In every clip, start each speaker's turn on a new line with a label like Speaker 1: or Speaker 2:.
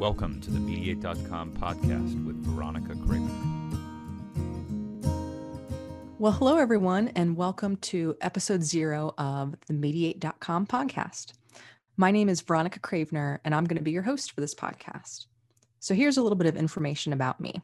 Speaker 1: Welcome to the Mediate.com podcast with Veronica Cravener.
Speaker 2: Well, hello, everyone, and welcome to episode zero of the Mediate.com podcast. My name is Veronica Cravener, and I'm going to be your host for this podcast. So, here's a little bit of information about me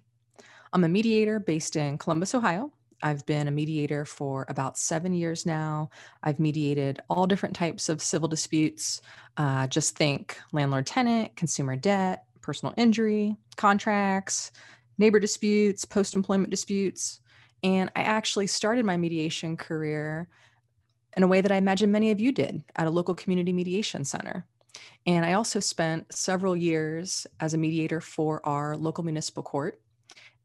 Speaker 2: I'm a mediator based in Columbus, Ohio. I've been a mediator for about seven years now. I've mediated all different types of civil disputes. Uh, just think landlord tenant, consumer debt, personal injury, contracts, neighbor disputes, post employment disputes. And I actually started my mediation career in a way that I imagine many of you did at a local community mediation center. And I also spent several years as a mediator for our local municipal court.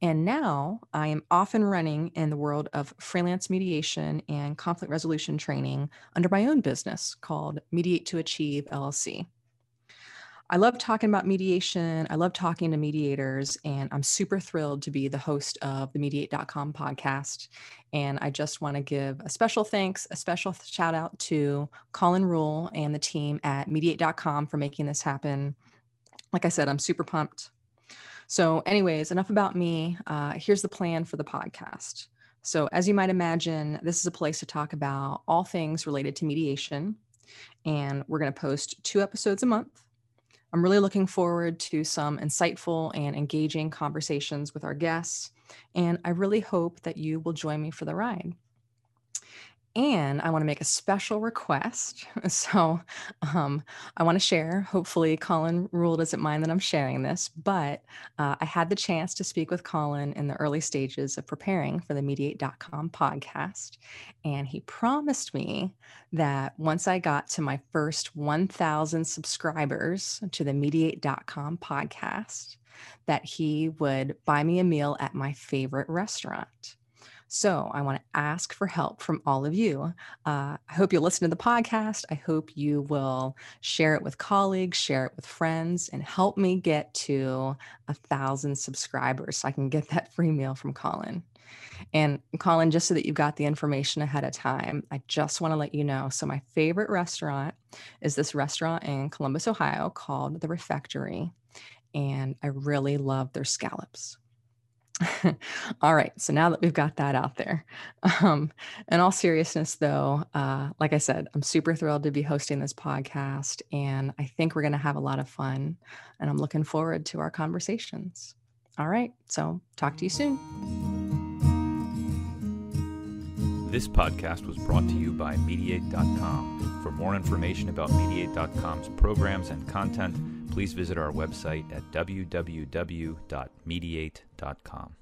Speaker 2: And now I am off and running in the world of freelance mediation and conflict resolution training under my own business called Mediate to Achieve LLC. I love talking about mediation. I love talking to mediators, and I'm super thrilled to be the host of the Mediate.com podcast. And I just want to give a special thanks, a special shout out to Colin Rule and the team at Mediate.com for making this happen. Like I said, I'm super pumped. So, anyways, enough about me. Uh, here's the plan for the podcast. So, as you might imagine, this is a place to talk about all things related to mediation. And we're going to post two episodes a month. I'm really looking forward to some insightful and engaging conversations with our guests, and I really hope that you will join me for the ride. And I want to make a special request. So um, I want to share. Hopefully, Colin Rule doesn't mind that I'm sharing this, but uh, I had the chance to speak with Colin in the early stages of preparing for the Mediate.com podcast. And he promised me that once I got to my first 1,000 subscribers to the Mediate.com podcast, that he would buy me a meal at my favorite restaurant. So I want to ask for help from all of you. Uh, I hope you'll listen to the podcast. I hope you will share it with colleagues, share it with friends, and help me get to a thousand subscribers so I can get that free meal from Colin. And Colin, just so that you've got the information ahead of time, I just want to let you know. So, my favorite restaurant is this restaurant in Columbus, Ohio called The Refectory. And I really love their scallops. all right. So now that we've got that out there, um, in all seriousness, though, uh, like I said, I'm super thrilled to be hosting this podcast, and I think we're going to have a lot of fun. And I'm looking forward to our conversations. All right. So talk to you soon.
Speaker 1: This podcast was brought to you by Mediate.com. For more information about Mediate.com's programs and content, please visit our website at www.mediate.com.